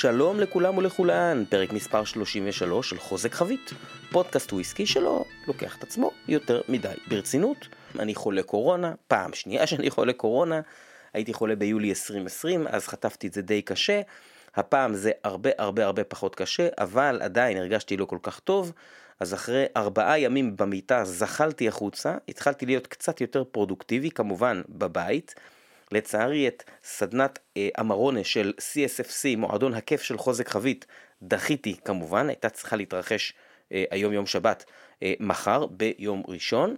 שלום לכולם ולכולן, פרק מספר 33 של חוזק חבית, פודקאסט וויסקי שלא לוקח את עצמו יותר מדי ברצינות. אני חולה קורונה, פעם שנייה שאני חולה קורונה, הייתי חולה ביולי 2020, אז חטפתי את זה די קשה. הפעם זה הרבה הרבה הרבה פחות קשה, אבל עדיין הרגשתי לא כל כך טוב, אז אחרי ארבעה ימים במיטה זחלתי החוצה, התחלתי להיות קצת יותר פרודוקטיבי, כמובן בבית. לצערי את סדנת אה, אמרונה של CSFC, מועדון הכיף של חוזק חבית, דחיתי כמובן, הייתה צריכה להתרחש אה, היום יום שבת, אה, מחר ביום ראשון,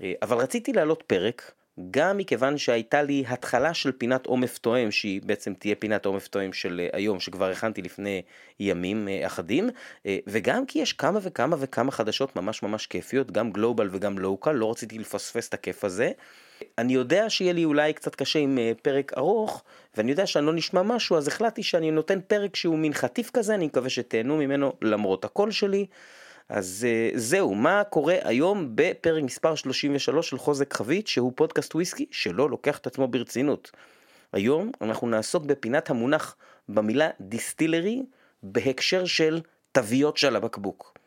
אה, אבל רציתי להעלות פרק, גם מכיוון שהייתה לי התחלה של פינת עומף תואם, שהיא בעצם תהיה פינת עומף תואם של אה, היום, שכבר הכנתי לפני ימים אה, אחדים, אה, וגם כי יש כמה וכמה וכמה חדשות ממש ממש כיפיות, גם גלובל וגם לוקל, לא רציתי לפספס את הכיף הזה. אני יודע שיהיה לי אולי קצת קשה עם פרק ארוך, ואני יודע שאני לא נשמע משהו, אז החלטתי שאני נותן פרק שהוא מין חטיף כזה, אני מקווה שתהנו ממנו למרות הקול שלי. אז uh, זהו, מה קורה היום בפרק מספר 33 של חוזק חבית, שהוא פודקאסט וויסקי שלא לוקח את עצמו ברצינות. היום אנחנו נעסוק בפינת המונח במילה דיסטילרי בהקשר של תוויות של הבקבוק.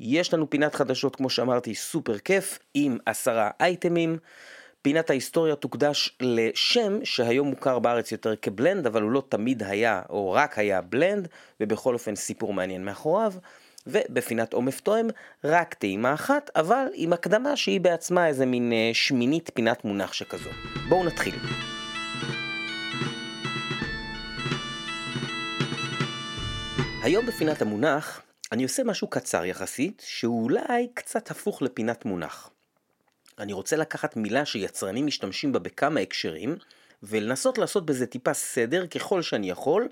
יש לנו פינת חדשות, כמו שאמרתי, סופר כיף, עם עשרה אייטמים. פינת ההיסטוריה תוקדש לשם שהיום מוכר בארץ יותר כבלנד, אבל הוא לא תמיד היה, או רק היה בלנד, ובכל אופן סיפור מעניין מאחוריו. ובפינת עומף תואם רק טעימה אחת, אבל עם הקדמה שהיא בעצמה איזה מין אה, שמינית פינת מונח שכזו. בואו נתחיל. היום בפינת המונח אני עושה משהו קצר יחסית, שהוא אולי קצת הפוך לפינת מונח. אני רוצה לקחת מילה שיצרנים משתמשים בה בכמה הקשרים, ולנסות לעשות בזה טיפה סדר ככל שאני יכול,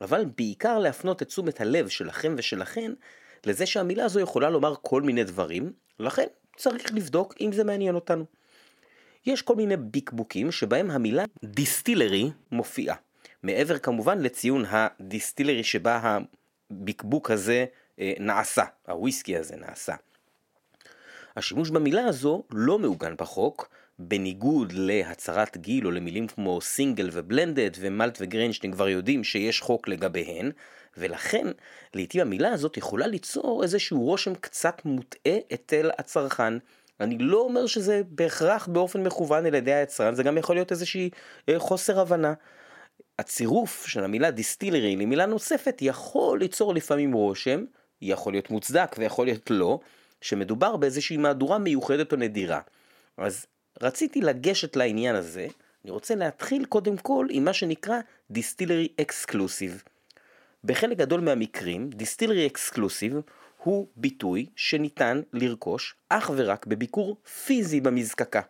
אבל בעיקר להפנות את תשומת הלב שלכם ושלכן לזה שהמילה הזו יכולה לומר כל מיני דברים, לכן צריך לבדוק אם זה מעניין אותנו. יש כל מיני ביקבוקים שבהם המילה דיסטילרי מופיעה. מעבר כמובן לציון הדיסטילרי שבה הביקבוק הזה אה, נעשה, הוויסקי הזה נעשה. השימוש במילה הזו לא מעוגן בחוק, בניגוד להצהרת גיל או למילים כמו סינגל ובלנדד ומלט שאתם כבר יודעים שיש חוק לגביהן, ולכן לעתים המילה הזאת יכולה ליצור איזשהו רושם קצת מוטעה אצל הצרכן. אני לא אומר שזה בהכרח באופן מכוון על ידי היצרן, זה גם יכול להיות איזושהי אה, חוסר הבנה. הצירוף של המילה דיסטילרי למילה נוספת יכול ליצור לפעמים רושם, יכול להיות מוצדק ויכול להיות לא, שמדובר באיזושהי מהדורה מיוחדת או נדירה. אז רציתי לגשת לעניין הזה, אני רוצה להתחיל קודם כל עם מה שנקרא דיסטילרי אקסקלוסיב. בחלק גדול מהמקרים, דיסטילרי אקסקלוסיב הוא ביטוי שניתן לרכוש אך ורק בביקור פיזי במזקקה.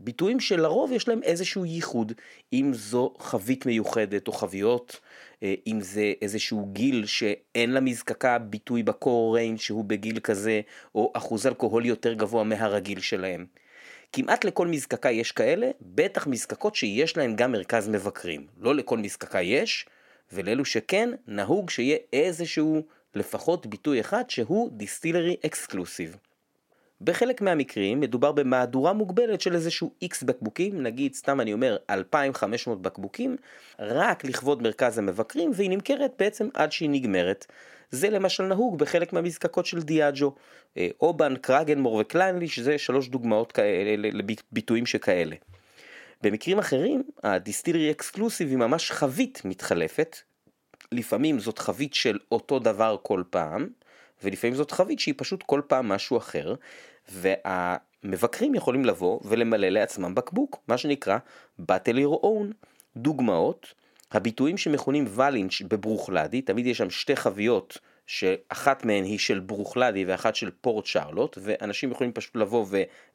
ביטויים שלרוב יש להם איזשהו ייחוד, אם זו חבית מיוחדת או חביות, אה, אם זה איזשהו גיל שאין למזקקה ביטוי בקור ריין שהוא בגיל כזה, או אחוז אלכוהול יותר גבוה מהרגיל שלהם. כמעט לכל מזקקה יש כאלה, בטח מזקקות שיש להן גם מרכז מבקרים. לא לכל מזקקה יש, ולאלו שכן, נהוג שיהיה איזשהו לפחות ביטוי אחד שהוא דיסטילרי אקסקלוסיב. בחלק מהמקרים מדובר במהדורה מוגבלת של איזשהו X בקבוקים, נגיד סתם אני אומר 2,500 בקבוקים, רק לכבוד מרכז המבקרים והיא נמכרת בעצם עד שהיא נגמרת. זה למשל נהוג בחלק מהמזקקות של Diageo, אה, Oban, Cragganmore ו Clynelish, זה שלוש דוגמאות כאלה לביטויים שכאלה. במקרים אחרים, ה distillery exclusive היא ממש חבית מתחלפת, לפעמים זאת חבית של אותו דבר כל פעם, ולפעמים זאת חבית שהיא פשוט כל פעם משהו אחר, והמבקרים יכולים לבוא ולמלא לעצמם בקבוק, מה שנקרא Battle Your Own. דוגמאות, הביטויים שמכונים ולינץ' בברוכלדי, תמיד יש שם שתי חביות שאחת מהן היא של ברוכלדי ואחת של פורט שרלוט, ואנשים יכולים פשוט לבוא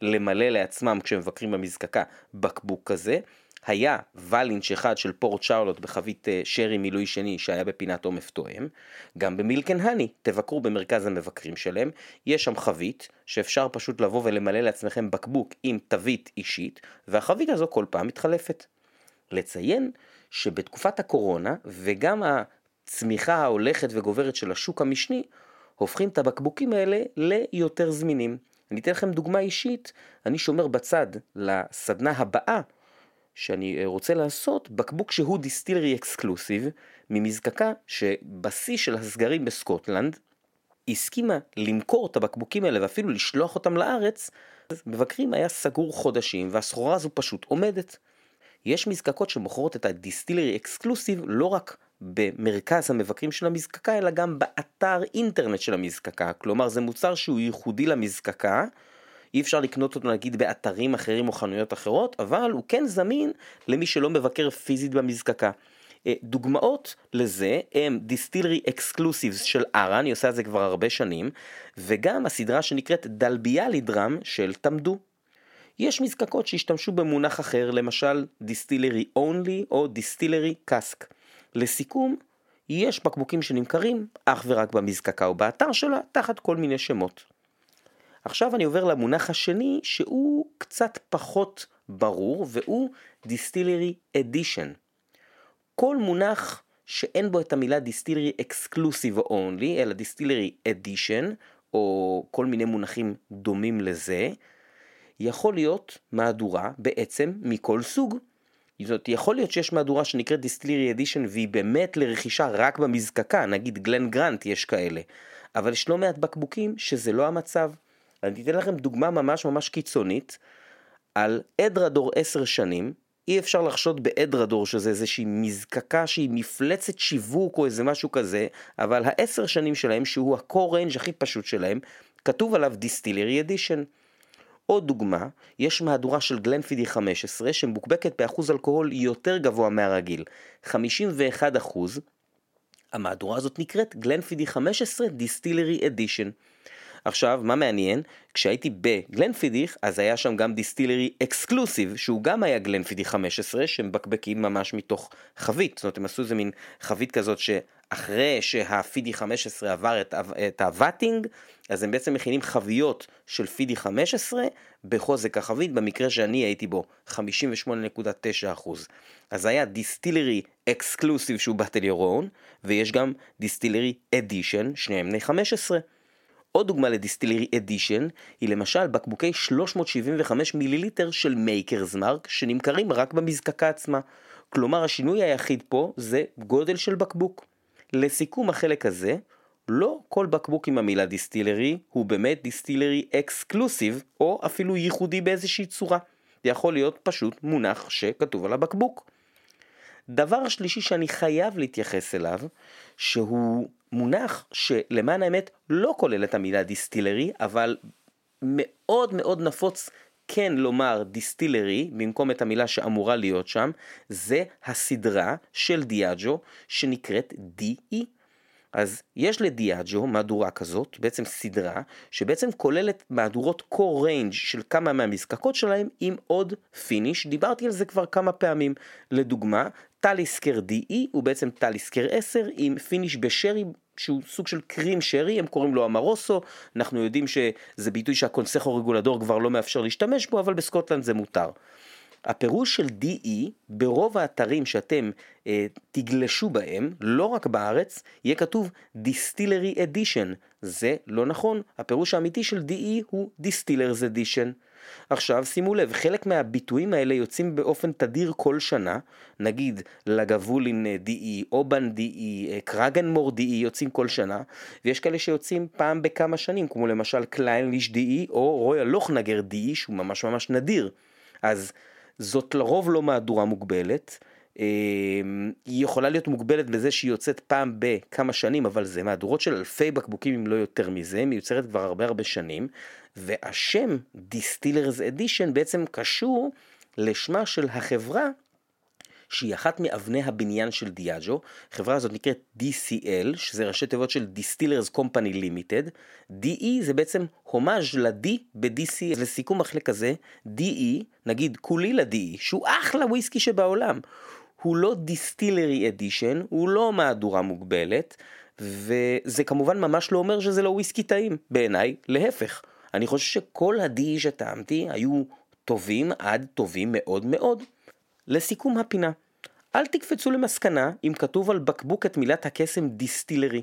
ולמלא לעצמם כשמבקרים במזקקה בקבוק כזה. היה ולינץ' אחד של פורט שרלוט בחבית אה, שרי מילוי שני שהיה בפינת עומף תואם, גם במילקן הני, תבקרו במרכז המבקרים שלהם, יש שם חבית שאפשר פשוט לבוא ולמלא לעצמכם בקבוק עם תווית אישית, והחבית הזו כל פעם מתחלפת. לציין שבתקופת הקורונה וגם הצמיחה ההולכת וגוברת של השוק המשני, הופכים את הבקבוקים האלה ליותר זמינים. אני אתן לכם דוגמה אישית, אני שומר בצד לסדנה הבאה שאני אה, רוצה לעשות בקבוק שהוא דיסטילרי אקסקלוסיב ממזקקה שבשיא של הסגרים בסקוטלנד הסכימה למכור את הבקבוקים האלה ואפילו לשלוח אותם לארץ, מבקרים היה סגור חודשים והסחורה הזו פשוט עומדת. יש מזקקות שמוכרות את הדיסטילרי אקסקלוסיב לא רק במרכז המבקרים של המזקקה, אלא גם באתר אינטרנט של המזקקה. כלומר, זה מוצר שהוא ייחודי למזקקה, אי אפשר לקנות אותו נגיד באתרים אחרים או חנויות אחרות, אבל הוא כן זמין למי שלא מבקר פיזית במזקקה. אה, דוגמאות לזה הם distillery exclusives של Arran, אני עושה את זה כבר הרבה שנים, וגם הסדרה שנקראת Dalbeallie Dram של Tamdhu. יש מזקקות שהשתמשו במונח אחר, למשל distillery only או distillery cask. לסיכום, יש בקבוקים שנמכרים אך ורק במזקקה או באתר שלה, תחת כל מיני שמות. עכשיו אני עובר למונח השני, שהוא קצת פחות ברור, והוא distillery edition. כל מונח שאין בו את המילה distillery exclusive או only, אלא distillery edition, או כל מיני מונחים דומים לזה, יכול להיות מהדורה בעצם מכל סוג. זאת יכול להיות שיש מהדורה שנקראת distillery edition והיא באמת לרכישה רק במזקקה, נגיד Glen Grant יש כאלה, אבל יש לא מעט בקבוקים שזה לא המצב. אני אתן לכם דוגמה ממש ממש קיצונית על Edradour 10 שנים, אי אפשר לחשוד ב Edradour שזה איזושהי מזקקה שהיא מפלצת שיווק או איזה משהו כזה, אבל העשר שנים שלהם, שהוא ה core range הכי פשוט שלהם, כתוב עליו distillery edition. עוד דוגמה, יש מהדורה של Glenfiddich 15 שמבוקבקת באחוז אלכוהול יותר גבוה מהרגיל, 51 אחוז. המהדורה הזאת נקראת Glenfiddich 15 distillery edition. עכשיו, מה מעניין? כשהייתי ב Glenfiddich, אז היה שם גם distillery exclusive, שהוא גם היה Glenfiddich 15, שמבקבקים ממש מתוך חבית. זאת אומרת, הם עשו איזה מין חבית כזאת שאחרי שה Fiddich 15 עבר את, את ה vatting, אז הם בעצם מכינים חביות של Fiddich 15 בחוזק החבית, במקרה שאני הייתי בו 58.9%. אז היה distillery exclusive שהוא bottle your own, ויש גם distillery edition, שניהם בני 15. עוד דוגמה ל distillery edition היא למשל בקבוקי 375 מיליליטר של Maker's Mark שנמכרים רק במזקקה עצמה. כלומר השינוי היחיד פה זה גודל של בקבוק. לסיכום החלק הזה, לא כל בקבוק עם המילה distillery הוא באמת distillery exclusive או אפילו ייחודי באיזושהי צורה. זה יכול להיות פשוט מונח שכתוב על הבקבוק. דבר שלישי שאני חייב להתייחס אליו, שהוא מונח שלמען האמת לא כולל את המילה דיסטילרי, אבל מאוד מאוד נפוץ כן לומר דיסטילרי במקום את המילה שאמורה להיות שם, זה הסדרה של דיאג'ו שנקראת DE. אז יש לדיאג'ו מהדורה כזאת, בעצם סדרה, שבעצם כוללת מהדורות קור ריינג' של כמה מהמזקקות שלהם עם עוד finish, דיברתי על זה כבר כמה פעמים. לדוגמה, Talisker DE הוא בעצם Talisker 10 עם finish ב sherry שהוא סוג של cream sherry, הם קוראים לו Amoroso, אנחנו יודעים שזה ביטוי שה Consejo Regulador כבר לא מאפשר להשתמש בו, אבל בסקוטלנד זה מותר. הפירוש של DE ברוב האתרים שאתם אה, תגלשו בהם, לא רק בארץ, יהיה כתוב Distillery Edition. זה לא נכון, הפירוש האמיתי של DE הוא Distillers Edition. עכשיו שימו לב, חלק מהביטויים האלה יוצאים באופן תדיר כל שנה, נגיד לגבולין DE, אובן DE, קרגנמור DE יוצאים כל שנה, ויש כאלה שיוצאים פעם בכמה שנים, כמו למשל קליינליש DE או רויאל לוכנגר DE שהוא ממש ממש נדיר. אז זאת לרוב לא מהדורה מוגבלת. אמ, היא יכולה להיות מוגבלת בזה שהיא יוצאת פעם בכמה שנים, אבל זה מהדורות של אלפי בקבוקים אם לא יותר מזה, מיוצרת כבר הרבה הרבה שנים, והשם Distillers Edition בעצם קשור לשמה של החברה שהיא אחת מאבני הבניין של דיאג'ו, החברה הזאת נקראת DCL, שזה ראשי תיבות של Distillers Company Limited, DE זה בעצם הומאז' ל-D ב-DC, לסיכום החלק הזה, DE, נגיד כולי ל-DE, שהוא אחלה וויסקי שבעולם, הוא לא דיסטילרי אדישן, הוא לא מהדורה מוגבלת, וזה כמובן ממש לא אומר שזה לא וויסקי טעים, בעיניי, להפך. אני חושב שכל ה-DE שטעמתי היו טובים עד טובים מאוד מאוד. לסיכום הפינה, אל תקפצו למסקנה אם כתוב על בקבוק את מילת הקסם דיסטילרי.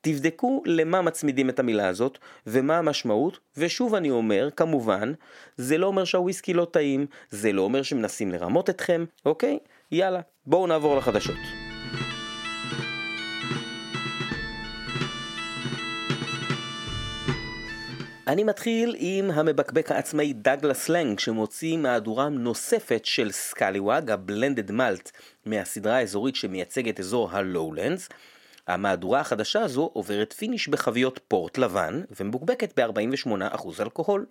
תבדקו למה מצמידים את המילה הזאת ומה המשמעות, ושוב אני אומר, כמובן, זה לא אומר שהוויסקי לא טעים, זה לא אומר שמנסים לרמות אתכם, אוקיי? יאללה, בואו נעבור לחדשות. אני מתחיל עם המבקבק העצמאי Douglas Laing שמוציא מהדורה נוספת של Scallywag, ה blended malt מהסדרה האזורית שמייצגת אזור ה Lowlands. המהדורה החדשה הזו עוברת finish בחביות פורט לבן ומבוקבקת ב-48% אלכוהול.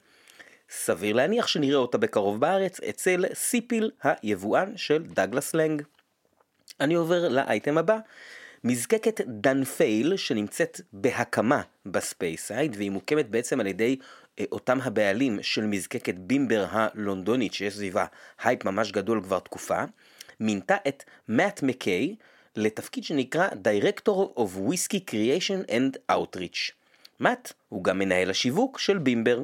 סביר להניח שנראה אותה בקרוב בארץ אצל סיפיל היבואן של Douglas Laing. אני עובר לאייטם הבא, מזקקת Dunphail שנמצאת בהקמה ב Speyside והיא מוקמת בעצם על ידי אה, אותם הבעלים של מזקקת Bimber הלונדונית שיש סביבה הייפ ממש גדול כבר תקופה, מינתה את מאט מקיי לתפקיד שנקרא Director of Whiskey Creation and Outreach. מאט הוא גם מנהל השיווק של בימבר.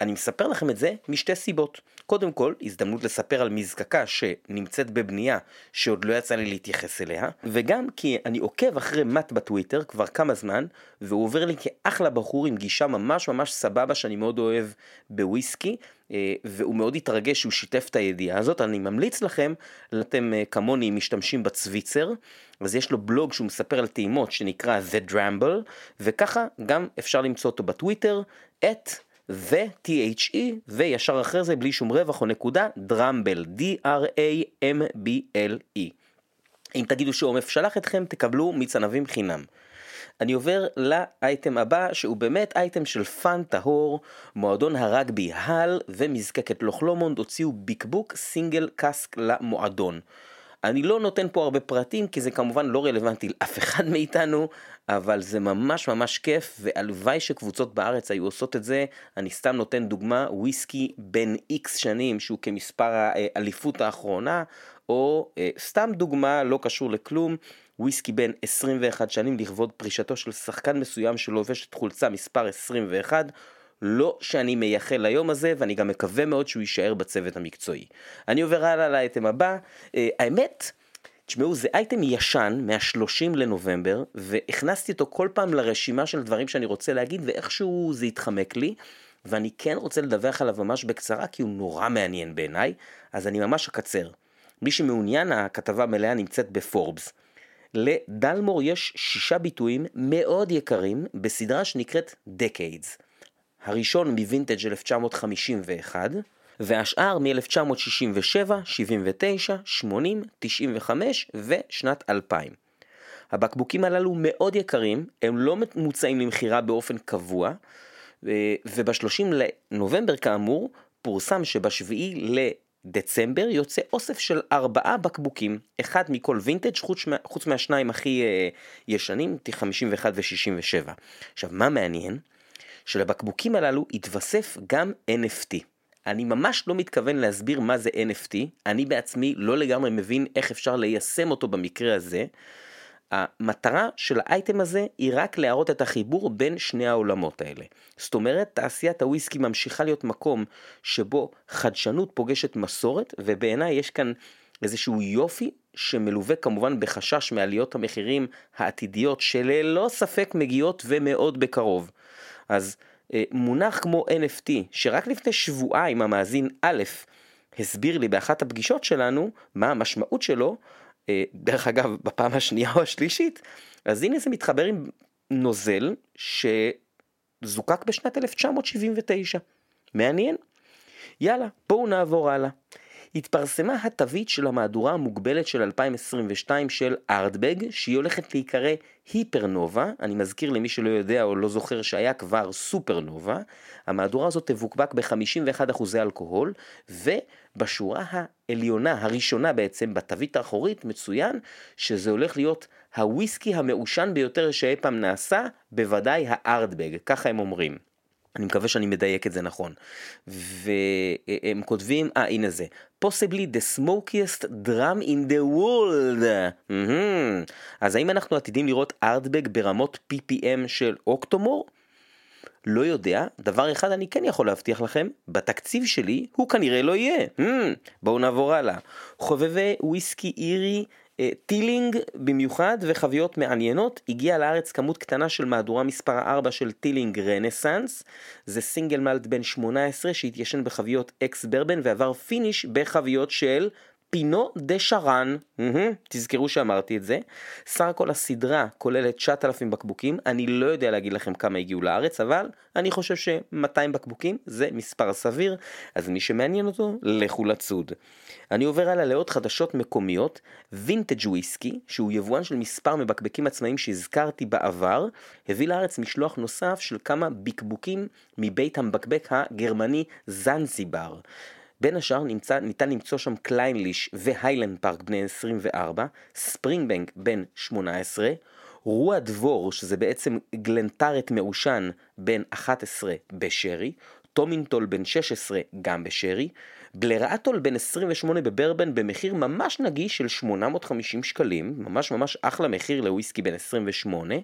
אני מספר לכם את זה משתי סיבות. קודם כל, הזדמנות לספר על מזקקה שנמצאת בבנייה שעוד לא יצא לי להתייחס אליה, וגם כי אני עוקב אחרי מאט בטוויטר כבר כמה זמן, והוא עובר לי כאחלה בחור עם גישה ממש ממש סבבה שאני מאוד אוהב בוויסקי, אה, והוא מאוד התרגש שהוא שיתף את הידיעה הזאת, אני ממליץ לכם, אתם אה, כמוני משתמשים בצוויצר, אז יש לו בלוג שהוא מספר על טעימות שנקרא The Dramble, וככה גם אפשר למצוא אותו בטוויטר, את ו-THE, וישר אחרי זה בלי שום רווח או נקודה, Dramble, D-R-A-M-B-L-E. אם תגידו שעומף שלח אתכם, תקבלו מצנבים חינם. אני עובר לאייטם הבא, שהוא באמת אייטם של fun טהור, מועדון הרגבי הל ומזקקת Loch Lomond הוציאו ביקבוק single cask למועדון. אני לא נותן פה הרבה פרטים כי זה כמובן לא רלוונטי לאף אחד מאיתנו, אבל זה ממש ממש כיף והלוואי שקבוצות בארץ היו עושות את זה. אני סתם נותן דוגמה, וויסקי בין איקס שנים שהוא כמספר האליפות האחרונה, או אה, סתם דוגמה לא קשור לכלום, וויסקי בין 21 שנים לכבוד פרישתו של שחקן מסוים שלובש את חולצה מספר 21. לא שאני מייחל ליום הזה, ואני גם מקווה מאוד שהוא יישאר בצוות המקצועי. אני עובר הלאה לאייטם הבא. Uh, האמת, תשמעו, זה אייטם ישן מה-30 לנובמבר, והכנסתי אותו כל פעם לרשימה של דברים שאני רוצה להגיד, ואיכשהו זה התחמק לי. ואני כן רוצה לדווח עליו ממש בקצרה, כי הוא נורא מעניין בעיניי, אז אני ממש אקצר. מי שמעוניין, הכתבה מלאה נמצאת בפורבס. לדלמור יש שישה ביטויים מאוד יקרים בסדרה שנקראת Decades. הראשון מווינטג' 1951, והשאר מ-1967, 79, 80, 95 ושנת 2000. הבקבוקים הללו מאוד יקרים, הם לא מוצאים למכירה באופן קבוע, וב-30 לנובמבר כאמור, פורסם שבשביעי לדצמבר יוצא אוסף של ארבעה בקבוקים, אחד מכל וינטג' חוץ, חוץ מהשניים הכי uh, ישנים, 51 ו-67. עכשיו, מה מעניין? שלבקבוקים הללו התווסף גם NFT. אני ממש לא מתכוון להסביר מה זה NFT, אני בעצמי לא לגמרי מבין איך אפשר ליישם אותו במקרה הזה. המטרה של האייטם הזה היא רק להראות את החיבור בין שני העולמות האלה. זאת אומרת, תעשיית הוויסקי ממשיכה להיות מקום שבו חדשנות פוגשת מסורת, ובעיניי יש כאן איזשהו יופי שמלווה כמובן בחשש מעליות המחירים העתידיות שללא ספק מגיעות ומאוד בקרוב. אז אה, מונח כמו NFT, שרק לפני שבועיים המאזין א' הסביר לי באחת הפגישות שלנו מה המשמעות שלו, אה, דרך אגב בפעם השנייה או השלישית, אז הנה זה מתחבר עם נוזל שזוקק בשנת 1979. מעניין? יאללה, בואו נעבור הלאה. התפרסמה התווית של המהדורה המוגבלת של 2022 של ארטבג, שהיא הולכת להיקרא היפרנובה, אני מזכיר למי שלא יודע או לא זוכר שהיה כבר סופרנובה, המהדורה הזאת תבוקבק ב-51% אלכוהול, ובשורה העליונה, הראשונה בעצם, בתווית האחורית, מצוין שזה הולך להיות הוויסקי המעושן ביותר שאי פעם נעשה, בוודאי הארטבג, ככה הם אומרים. אני מקווה שאני מדייק את זה נכון. והם כותבים, אה הנה זה, possibly the smokiest drum in the world. Mm-hmm. אז האם אנחנו עתידים לראות ארטבג ברמות PPM של אוקטומור? לא יודע, דבר אחד אני כן יכול להבטיח לכם, בתקציב שלי הוא כנראה לא יהיה. Hmm, בואו נעבור הלאה. חובבי וויסקי אירי Teeling במיוחד וחביות מעניינות, הגיע לארץ כמות קטנה של מהדורה מספר 4 של Teeling Renaissance, זה single malt בן 18 שהתיישן בחביות ex bourbon ועבר finish בחביות של Pineau des Charentes, תזכרו שאמרתי את זה. סך הכל הסדרה כוללת 9,000 בקבוקים, אני לא יודע להגיד לכם כמה הגיעו לארץ, אבל אני חושב ש-200 בקבוקים זה מספר סביר, אז מי שמעניין אותו, לכו לצוד. אני עובר הלאה לעוד חדשות מקומיות, Vintage Whisky, שהוא יבואן של מספר מבקבקים עצמאיים שהזכרתי בעבר, הביא לארץ משלוח נוסף של כמה בקבוקים מבית המבקבק הגרמני Sansibar. בין השאר נמצא, ניתן למצוא שם Clynelish ו Highland Park בני 24, Springbank בן 18, Ruadh Maor שזה בעצם Glenturret מעושן בן 11 ב sherry, טומינטול בן 16 גם בשרי, בלרטול בן 28 בברבן במחיר ממש נגיש של 850 שקלים, ממש ממש אחלה מחיר לוויסקי בן 28,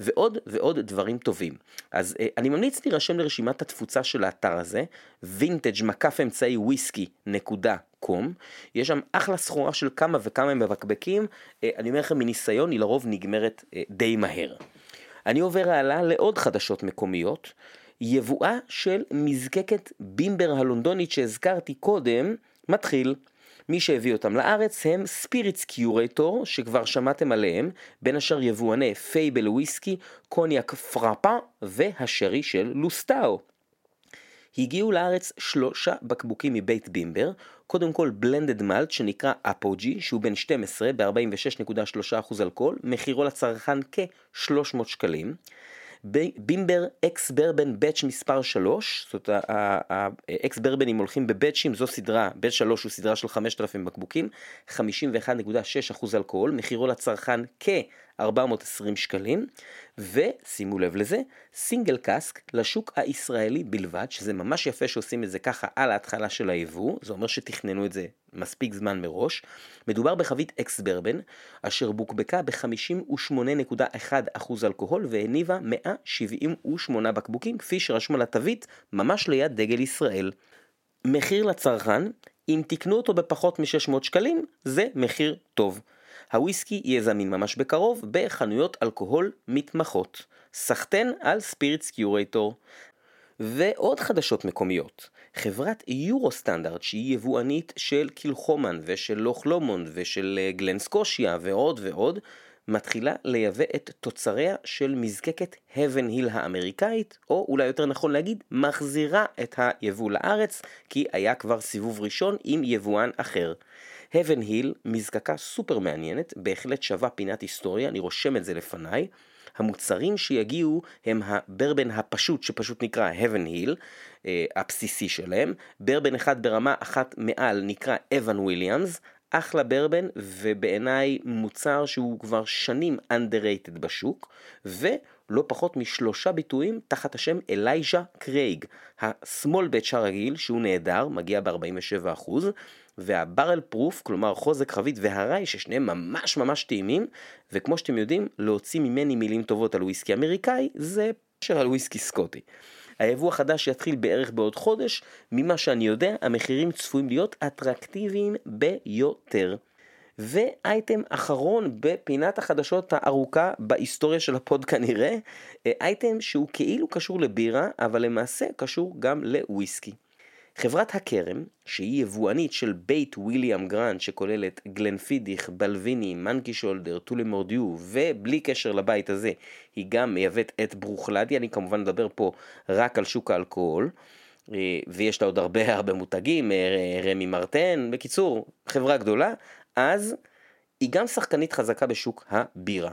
ועוד ועוד דברים טובים. אז אה, אני ממליץ להירשם לרשימת התפוצה של האתר הזה, vintage מקף אמצעי וויסקי נקודה קום, יש שם אחלה סחורה של כמה וכמה מבקבקים, אה, אני אומר לכם מניסיון היא לרוב נגמרת אה, די מהר. אני עובר הלאה לעוד חדשות מקומיות. יבואה של מזקקת Bimber הלונדונית שהזכרתי קודם, מתחיל. מי שהביא אותם לארץ הם Spirits Curator, שכבר שמעתם עליהם, בין השאר יבואני Fable Whisky, קוניאק פרפה וה sherry של Lustau. הגיעו לארץ שלושה בקבוקים מבית Bimber, קודם כל blended malt שנקרא Apogee, שהוא בן 12 ב-46.3% אלכוהול, מחירו לצרכן כ-300 שקלים. Bimber ex bourbon batch מספר 3, זאת אומרת האקס ברבנים הולכים בבאצ'ים, זו סדרה, batch 3 הוא סדרה של 5,000 בקבוקים, 51.6% אלכוהול, מחירו לצרכן כ-420 שקלים, ושימו לב לזה, single cask לשוק הישראלי בלבד, שזה ממש יפה שעושים את זה ככה על ההתחלה של היבוא, זה אומר שתכננו את זה מספיק זמן מראש. מדובר בחבית ex bourbon, אשר בוקבקה ב-58.1% אלכוהול והניבה 178 בקבוקים, כפי שרשום על התווית, ממש ליד דגל ישראל. מחיר לצרכן, אם תקנו אותו בפחות מ-600 שקלים, זה מחיר טוב. הוויסקי יהיה זמין ממש בקרוב בחנויות אלכוהול מתמחות. סחטן על Spirits Curator. ועוד חדשות מקומיות. חברת Euro Standard שהיא יבואנית של Kilchoman ושל Loch Lomond ושל אה, Glen Scotia ועוד ועוד מתחילה לייבא את תוצריה של מזקקת Heaven Hill האמריקאית, או אולי יותר נכון להגיד, מחזירה את היבוא לארץ, כי היה כבר סיבוב ראשון עם יבואן אחר. Heaven Hill, מזקקה סופר מעניינת, בהחלט שווה פינת היסטוריה, אני רושם את זה לפניי. המוצרים שיגיעו הם הברבן הפשוט שפשוט נקרא Heaven Hill, אה, הבסיסי שלהם, ברבן אחד ברמה אחת מעל נקרא Evan Williams, אחלה ברבן ובעיניי מוצר שהוא כבר שנים underrated בשוק ולא פחות משלושה ביטויים תחת השם Elijah Craig, ה small batch הרגיל שהוא נהדר, מגיע ב-47% וה barrel proof, כלומר חוזק חבית וה rye ששניהם ממש ממש טעימים וכמו שאתם יודעים להוציא ממני מילים טובות על וויסקי אמריקאי זה פשר על וויסקי סקוטי. היבוא החדש יתחיל בערך בעוד חודש, ממה שאני יודע המחירים צפויים להיות אטרקטיביים ביותר. ואייטם אחרון בפינת החדשות הארוכה בהיסטוריה של ה pod כנראה, אייטם שהוא כאילו קשור לבירה, אבל למעשה קשור גם לוויסקי. חברת הכרם, שהיא יבואנית של בית William Grant שכוללת Glenfiddich, Balvenie, Monkey Shoulder, Tullamore Dew ובלי קשר לבית הזה היא גם מייבאת את Bruichladdich, אני כמובן מדבר פה רק על שוק האלכוהול אה, ויש לה עוד הרבה הרבה מותגים, אה, רמי מרטן, בקיצור חברה גדולה, אז היא גם שחקנית חזקה בשוק הבירה.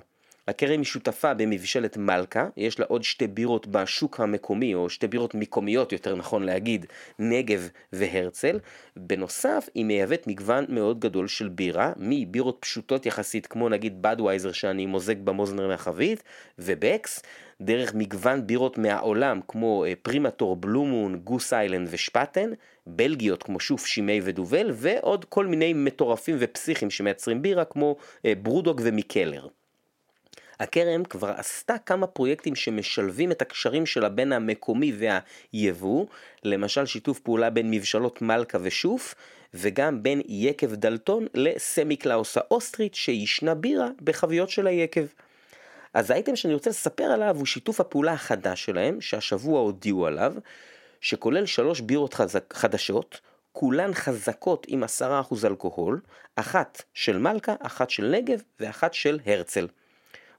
הכרם היא שותפה במבשלת מלכה, יש לה עוד שתי בירות בשוק המקומי, או שתי בירות מקומיות יותר נכון להגיד, נגב והרצל. בנוסף, היא מייבאת מגוון מאוד גדול של בירה, מבירות פשוטות יחסית כמו נגיד בדווייזר שאני מוזג במוזנר מהחבית, ו Beck's, דרך מגוון בירות מהעולם כמו אה, Primator, Blue Moon, Goose Island ו Spaten, בלגיות כמו Chouffe, Chimay ו Duvel, ועוד כל מיני מטורפים ופסיכים שמייצרים בירה כמו אה, BrewDog ו Mikkeller. הכרם כבר עשתה כמה פרויקטים שמשלבים את הקשרים שלה בין המקומי והיבוא, למשל שיתוף פעולה בין מבשלות מלכה ו Chouffe, וגם בין יקב דלטון ל Samichlaus האוסטרית שישנה בירה בחביות של היקב. אז האייטם שאני רוצה לספר עליו הוא שיתוף הפעולה החדש שלהם, שהשבוע הודיעו עליו, שכולל שלוש בירות חזק, חדשות, כולן חזקות עם עשרה אחוז אלכוהול, אחת של מלכה, אחת של נגב ואחת של הרצל.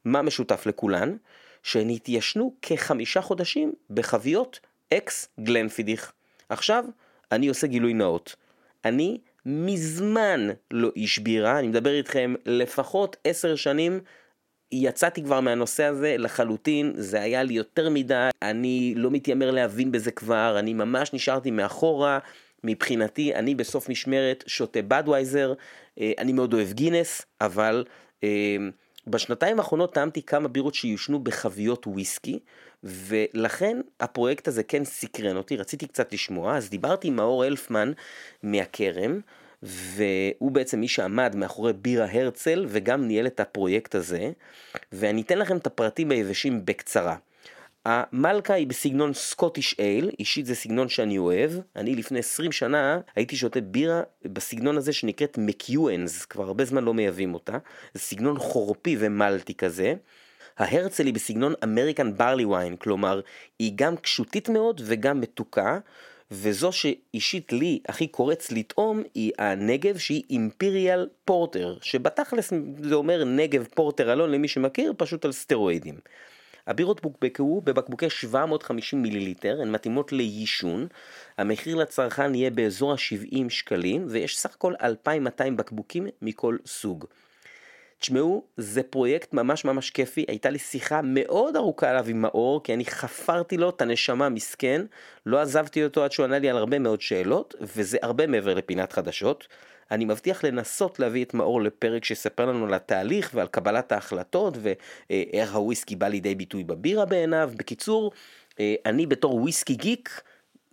מה משותף לכולן? שהן התיישנו כחמישה חודשים בחביות אקס גלנפידיך. עכשיו, אני עושה גילוי נאות. אני מזמן לא איש בירה, אני מדבר איתכם לפחות עשר שנים יצאתי כבר מהנושא הזה לחלוטין, זה היה לי יותר מדי, אני לא מתיימר להבין בזה כבר, אני ממש נשארתי מאחורה, מבחינתי אני בסוף משמרת שותה בדווייזר, אה, אני מאוד אוהב גינס, אבל אה, בשנתיים האחרונות טעמתי כמה בירות שיושנו בחביות וויסקי, ולכן הפרויקט הזה כן סקרן אותי, רציתי קצת לשמוע, אז דיברתי עם מאור אלפמן מהכרם, והוא בעצם מי שעמד מאחורי בירה הרצל וגם ניהל את הפרויקט הזה, ואני אתן לכם את הפרטים היבשים בקצרה. המלכה היא בסגנון סקוטיש אייל, אישית זה סגנון שאני אוהב. אני לפני 20 שנה הייתי שותה בירה בסגנון הזה שנקראת מקיואנס, כבר הרבה זמן לא מייבאים אותה. זה סגנון חורפי ומלטי כזה. ההרצל היא בסגנון אמריקן ברלי ויין, כלומר היא גם קשותית מאוד וגם מתוקה. וזו שאישית לי הכי קורץ לטעום היא הנגב שהיא אימפיריאל פורטר, שבתכלס זה אומר נגב פורטר אלון למי שמכיר, פשוט על סטרואידים. הבירות בוקבקו בבקבוקי 750 מיליליטר, הן מתאימות לעישון, המחיר לצרכן יהיה באזור ה-70 שקלים, ויש סך הכל 2,200 בקבוקים מכל סוג. תשמעו, זה פרויקט ממש ממש כיפי, הייתה לי שיחה מאוד ארוכה עליו עם מאור, כי אני חפרתי לו את הנשמה מסכן, לא עזבתי אותו עד שהוא ענה לי על הרבה מאוד שאלות, וזה הרבה מעבר לפינת חדשות. אני מבטיח לנסות להביא את מאור לפרק שיספר לנו על התהליך ועל קבלת ההחלטות ואיך הוויסקי בא לידי ביטוי בבירה בעיניו. בקיצור, אה, אני בתור וויסקי גיק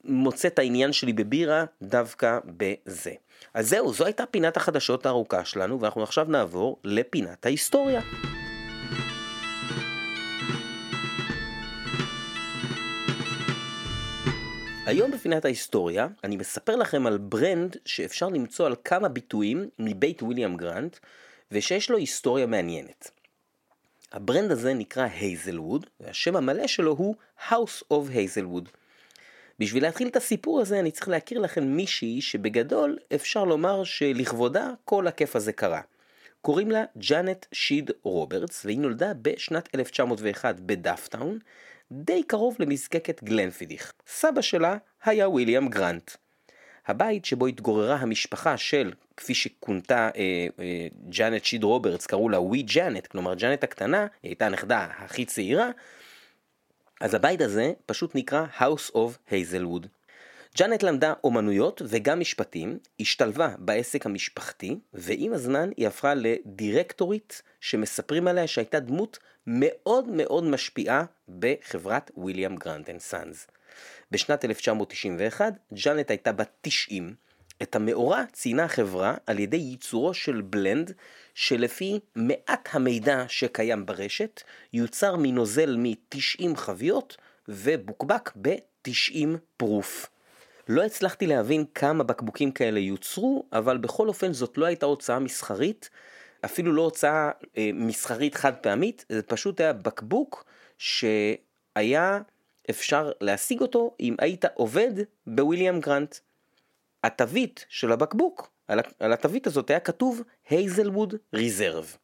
מוצא את העניין שלי בבירה דווקא בזה. אז זהו, זו הייתה פינת החדשות הארוכה שלנו, ואנחנו עכשיו נעבור לפינת ההיסטוריה. היום בפינת ההיסטוריה אני מספר לכם על brand שאפשר למצוא על כמה ביטויים מבית William Grant ושיש לו היסטוריה מעניינת. ה brand הזה נקרא Hazelwood והשם המלא שלו הוא House of Hazelwood. בשביל להתחיל את הסיפור הזה אני צריך להכיר לכם מישהי שבגדול אפשר לומר שלכבודה כל הכיף הזה קרה. קוראים לה ג'אנט שיד רוברטס והיא נולדה בשנת 1901 בדאפטאון די קרוב למזקקת Glenfiddich. סבא שלה היה ויליאם גרנט. הבית שבו התגוררה המשפחה של, כפי שכונתה אה, אה, ג'אנט שיד רוברטס, קראו לה ווי ג'אנט, כלומר ג'אנט הקטנה, היא הייתה הנכדה הכי צעירה, אז הבית הזה פשוט נקרא House of Hazelwood. ג'אנט למדה אומנויות וגם משפטים, השתלבה בעסק המשפחתי, ועם הזמן היא הפכה לדירקטורית שמספרים עליה שהייתה דמות מאוד מאוד משפיעה בחברת William Grant and Sons. בשנת 1991 ג'אנט הייתה בת 90. את המאורע ציינה החברה על ידי ייצורו של blend שלפי מעט המידע שקיים ברשת יוצר מנוזל מ-90 חביות ובוקבק ב-90 proof. לא הצלחתי להבין כמה בקבוקים כאלה יוצרו, אבל בכל אופן זאת לא הייתה הוצאה מסחרית, אפילו לא הוצאה אה, מסחרית חד פעמית, זה פשוט היה בקבוק שהיה אפשר להשיג אותו אם היית עובד ב William Grant. התווית של הבקבוק, על התווית הזאת היה כתוב Hazelwood Reserve.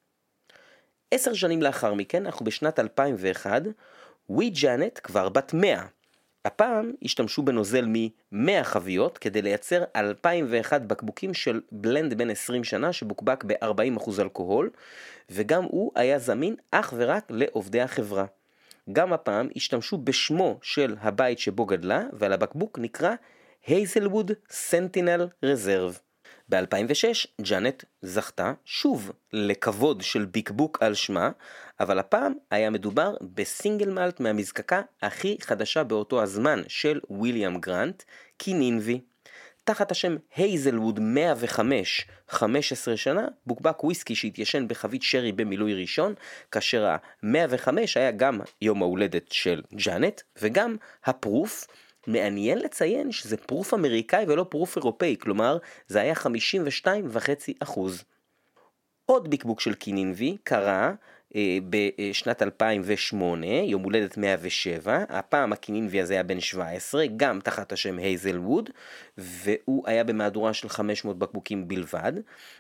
עשר שנים לאחר מכן, אנחנו בשנת 2001, ווי ג'אנט כבר בת 100. הפעם השתמשו בנוזל מ-100 חביות כדי לייצר 2001 בקבוקים של blend בן 20 שנה שבוקבק ב-40% אלכוהול, וגם הוא היה זמין אך ורק לעובדי החברה. גם הפעם השתמשו בשמו של הבית שבו גדלה, ועל הבקבוק נקרא Hazelwood Centennial Reserve. ב-2006 ג'אנט זכתה שוב לכבוד של ביקבוק על שמה, אבל הפעם היה מדובר ב single malt מהמזקקה הכי חדשה באותו הזמן של William Grant, Kininvie. תחת השם Hazelwood 105, 15 שנה, בוקבק וויסקי שהתיישן בחבית שרי במילוי ראשון, כאשר ה-105 היה גם יום ההולדת של ג'אנט, וגם הפרוף מעניין לציין שזה פרוף אמריקאי ולא פרוף אירופאי, כלומר זה היה 52.5%. עוד בקבוק של קינינבי קרה אה, בשנת 2008, יום הולדת 107, הפעם הקינינבי הזה היה בן 17, גם תחת השם הייזל ווד, והוא היה במהדורה של 500 בקבוקים בלבד,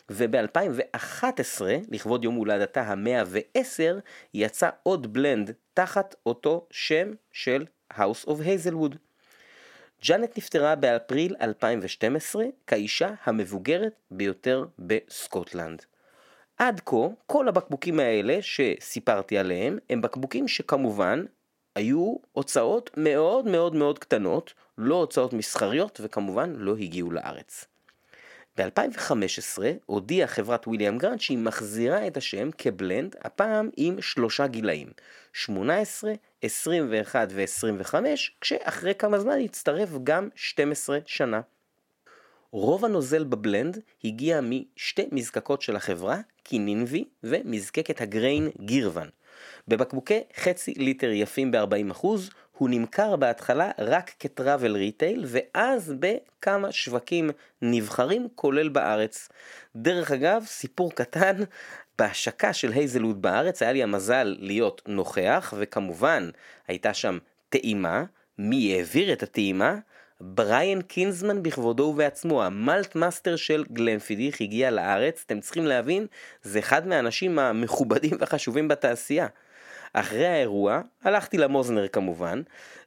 וב-2011, לכבוד יום הולדתה ה-110, יצא עוד בלנד תחת אותו שם של House of Hazelwood. ג'אנט נפטרה באפריל 2012 כאישה המבוגרת ביותר בסקוטלנד. עד כה, כל הבקבוקים האלה שסיפרתי עליהם, הם בקבוקים שכמובן היו הוצאות מאוד מאוד מאוד קטנות, לא הוצאות מסחריות וכמובן לא הגיעו לארץ. ב-2015 הודיעה חברת William Grant שהיא מחזירה את השם כ blend, הפעם עם שלושה גילאים, 18, 21 ו-25, כשאחרי כמה זמן הצטרף גם 12 שנה. רוב הנוזל ב blend הגיע משתי מזקקות של החברה, Kininvie ומזקקת ה grain Girvan. בבקבוקי חצי ליטר יפים ב-40% הוא נמכר בהתחלה רק כ travel retail ואז בכמה שווקים נבחרים כולל בארץ. דרך אגב, סיפור קטן, בהשקה של Hazelwood בארץ היה לי המזל להיות נוכח וכמובן הייתה שם טעימה, מי העביר את הטעימה? בריאן קינזמן בכבודו ובעצמו, ה malt master של Glenfiddich הגיע לארץ, אתם צריכים להבין, זה אחד מהאנשים המכובדים והחשובים בתעשייה. אחרי האירוע, הלכתי למוזנר כמובן,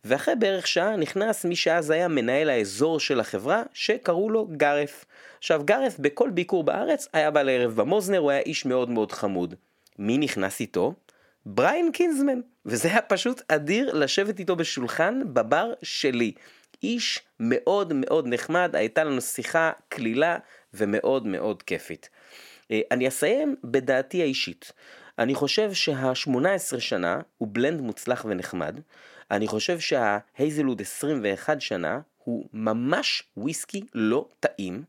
ואחרי בערך שעה נכנס מי שאז היה מנהל האזור של החברה, שקראו לו גרף. עכשיו גרף בכל ביקור בארץ היה בא לערב במוזנר, הוא היה איש מאוד מאוד חמוד. מי נכנס איתו? בריין קינזמן, וזה היה פשוט אדיר לשבת איתו בשולחן בבר שלי. איש מאוד מאוד נחמד, הייתה לנו שיחה קלילה ומאוד מאוד כיפית. אה, אני אסיים בדעתי האישית. אני חושב שה-18 שנה הוא בלנד מוצלח ונחמד. אני חושב שההייזלוד 21 שנה הוא ממש וויסקי לא טעים.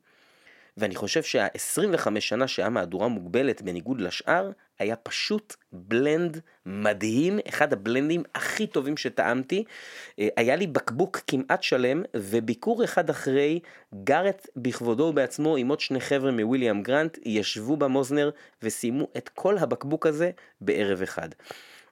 ואני חושב שה-25 שנה שהיה מהדורה מוגבלת בניגוד לשאר, היה פשוט בלנד מדהים, אחד הבלנדים הכי טובים שטעמתי. אה, היה לי בקבוק כמעט שלם, וביקור אחד אחרי, גארט בכבודו ובעצמו עם עוד שני חבר'ה מוויליאם גרנט, ישבו במוזנר וסיימו את כל הבקבוק הזה בערב אחד.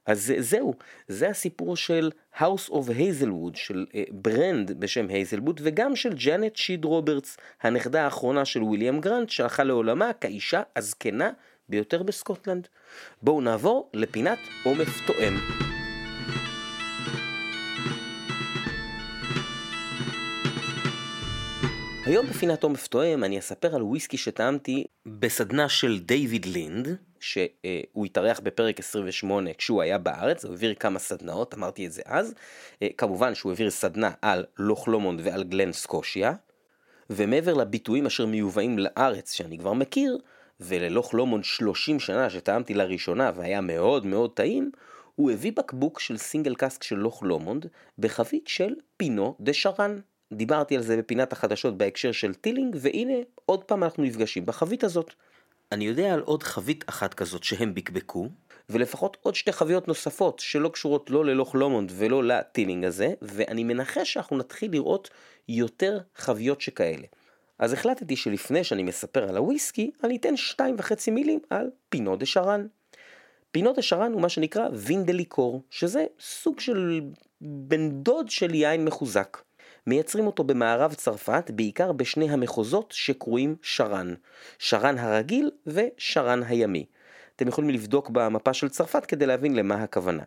אז זהו, זה הסיפור של House of Hazelwood, של אה, brand בשם Hazelwood, וגם של ג'אנט שיד רוברטס, הנכדה האחרונה של William Grant, שהלכה לעולמה כאישה הזקנה ביותר בסקוטלנד. בואו נעבור לפינת עומף תואם. היום בפינת עומף תואם אני אספר על וויסקי שטעמתי בסדנה של דיוויד לינד, שהוא התארח בפרק 28 כשהוא היה בארץ, הוא העביר כמה סדנאות, אמרתי את זה אז. אה, כמובן שהוא העביר סדנה על Loch ועל Glen Scotia, ומעבר לביטויים אשר מיובאים לארץ שאני כבר מכיר, ול Loch Lomond 30 שנה שטעמתי לראשונה והיה מאוד מאוד טעים, הוא הביא בקבוק של single cask של Loch Lomond בחבית של Pineau des Charentes. דיברתי על זה בפינת החדשות בהקשר של Teeling, והנה עוד פעם אנחנו נפגשים בחבית הזאת. אני יודע על עוד חבית אחת כזאת שהם בקבקו, ולפחות עוד שתי חביות נוספות שלא קשורות לא ל Loch Lomond ולא ל Teeling הזה, ואני מנחש שאנחנו נתחיל לראות יותר חביות שכאלה. אז החלטתי שלפני שאני מספר על הוויסקי, אני אתן שתיים וחצי מילים על Pineau des Charentes. פינו דה שרן הוא מה שנקרא וין דה ליקור, שזה סוג של בן דוד של יין מחוזק. מייצרים אותו במערב צרפת, בעיקר בשני המחוזות שקרויים שרן, שרן הרגיל ושרן הימי. אתם יכולים לבדוק במפה של צרפת כדי להבין למה הכוונה.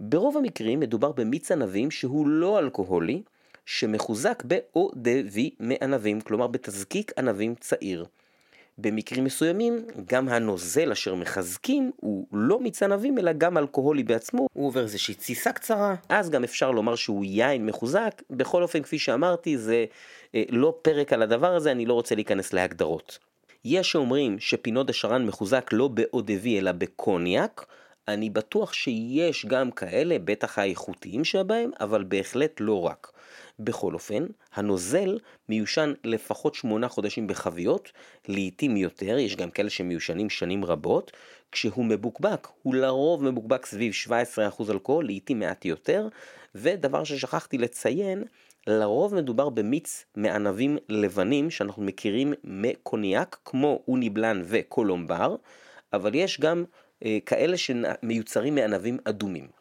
ברוב המקרים מדובר במיץ ענבים שהוא לא אלכוהולי, שמחוזק ב-ODV מענבים, כלומר בתזקיק ענבים צעיר. במקרים מסוימים, גם הנוזל אשר מחזקים הוא לא מיץ ענבים אלא גם אלכוהולי בעצמו, הוא עובר איזושהי תסיסה קצרה, אז גם אפשר לומר שהוא יין מחוזק, בכל אופן כפי שאמרתי זה אה, לא פרק על הדבר הזה, אני לא רוצה להיכנס להגדרות. יש שאומרים שפינות השרן מחוזק לא באודבי אלא בקוניאק, אני בטוח שיש גם כאלה, בטח האיכותיים שבהם, אבל בהחלט לא רק. בכל אופן, הנוזל מיושן לפחות שמונה חודשים בחביות, לעיתים יותר, יש גם כאלה שמיושנים שנים רבות, כשהוא מבוקבק, הוא לרוב מבוקבק סביב 17% אלכוהול, לעיתים מעט יותר, ודבר ששכחתי לציין, לרוב מדובר במיץ מענבים לבנים שאנחנו מכירים מקוניאק, כמו אוניבלן וקולומבר, אבל יש גם אה, כאלה שמיוצרים מענבים אדומים.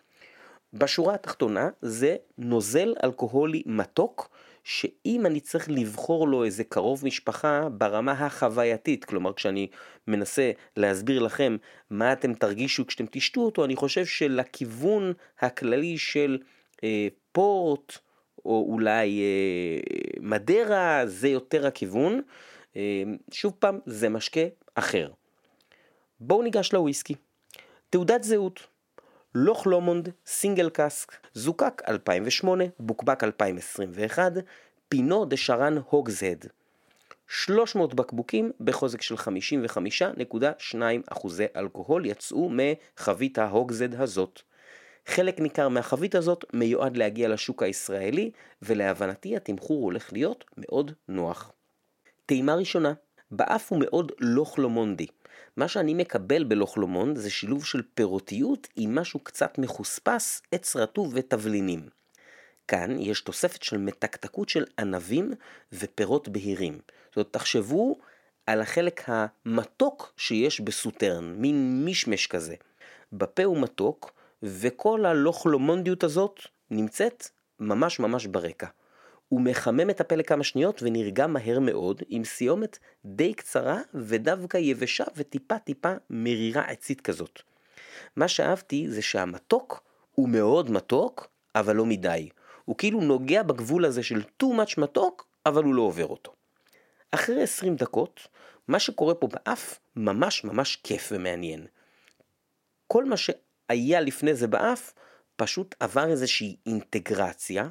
בשורה התחתונה זה נוזל אלכוהולי מתוק, שאם אני צריך לבחור לו איזה קרוב משפחה ברמה החווייתית, כלומר כשאני מנסה להסביר לכם מה אתם תרגישו כשאתם תשתו אותו, אני חושב שלכיוון הכללי של אה, פורט, או אולי אה, מדרה, זה יותר הכיוון. אה, שוב פעם, זה משקה אחר. בואו ניגש לוויסקי. תעודת זהות. לוך לומונד, סינגל קאסק, זוקק 2008, בוקבק 2021, פינו דה שרן הוגזהד. 300 בקבוקים בחוזק של 55.2 אחוזי אלכוהול יצאו מחבית ההוגזד הזאת. חלק ניכר מהחבית הזאת מיועד להגיע לשוק הישראלי, ולהבנתי התמחור הולך להיות מאוד נוח. טעימה ראשונה, באף הוא מאוד לוכלומונדי. מה שאני מקבל בלוכלומונד זה שילוב של פירותיות עם משהו קצת מחוספס, עץ רטוב ותבלינים. כאן יש תוספת של מתקתקות של ענבים ופירות בהירים. זאת אומרת, תחשבו על החלק המתוק שיש בסוטרן, מין מישמש כזה. בפה הוא מתוק, וכל הלוכלומונדיות הזאת נמצאת ממש ממש ברקע. הוא מחמם את הפה לכמה שניות ונרגע מהר מאוד, עם סיומת די קצרה ודווקא יבשה וטיפה טיפה מרירה עצית כזאת. מה שאהבתי זה שהמתוק הוא מאוד מתוק, אבל לא מדי. הוא כאילו נוגע בגבול הזה של too much מתוק, אבל הוא לא עובר אותו. אחרי 20 דקות, מה שקורה פה באף ממש ממש כיף ומעניין. כל מה שהיה לפני זה באף, פשוט עבר איזושהי אינטגרציה,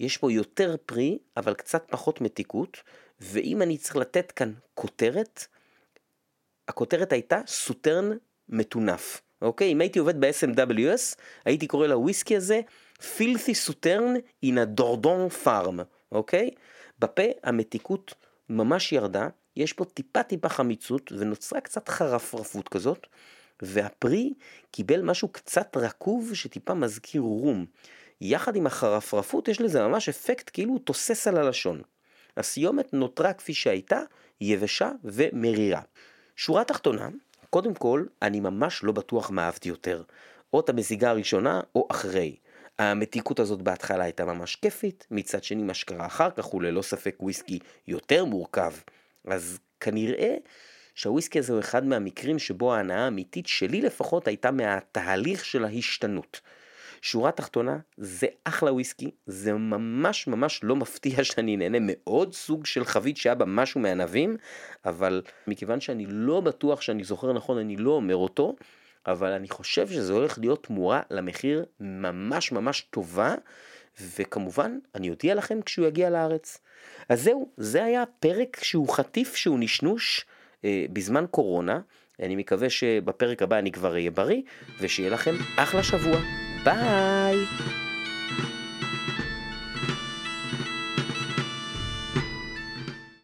יש פה יותר פרי, אבל קצת פחות מתיקות, ואם אני צריך לתת כאן כותרת, הכותרת הייתה סוטרן מטונף, אוקיי? אם הייתי עובד ב-SMWS, הייתי קורא לוויסקי הזה פילת'י סוטרן in a דורדון פארם, אוקיי? בפה המתיקות ממש ירדה, יש פה טיפה טיפה חמיצות ונוצרה קצת חרפרפות כזאת, והפרי קיבל משהו קצת רקוב שטיפה מזכיר רום. יחד עם החרפרפות יש לזה ממש אפקט כאילו הוא תוסס על הלשון. הסיומת נותרה כפי שהייתה, יבשה ומרירה. שורה תחתונה, קודם כל, אני ממש לא בטוח מה אהבתי יותר, או את המזיגה הראשונה או אחרי. המתיקות הזאת בהתחלה הייתה ממש כיפית, מצד שני מה שקרה אחר כך הוא ללא ספק וויסקי יותר מורכב. אז כנראה שהוויסקי הזה הוא אחד מהמקרים שבו ההנאה האמיתית שלי לפחות הייתה מהתהליך של ההשתנות. שורה תחתונה, זה אחלה וויסקי, זה ממש ממש לא מפתיע שאני נהנה מאוד סוג של חבית שהיה בה משהו מענבים, אבל מכיוון שאני לא בטוח שאני זוכר נכון, אני לא אומר אותו, אבל אני חושב שזה הולך להיות תמורה למחיר ממש ממש טובה, וכמובן, אני אודיע לכם כשהוא יגיע לארץ. אז זהו, זה היה פרק שהוא חטיף, שהוא נשנוש אה, בזמן קורונה. אני מקווה שבפרק הבא אני כבר אהיה בריא, ושיהיה לכם אחלה שבוע. Bye!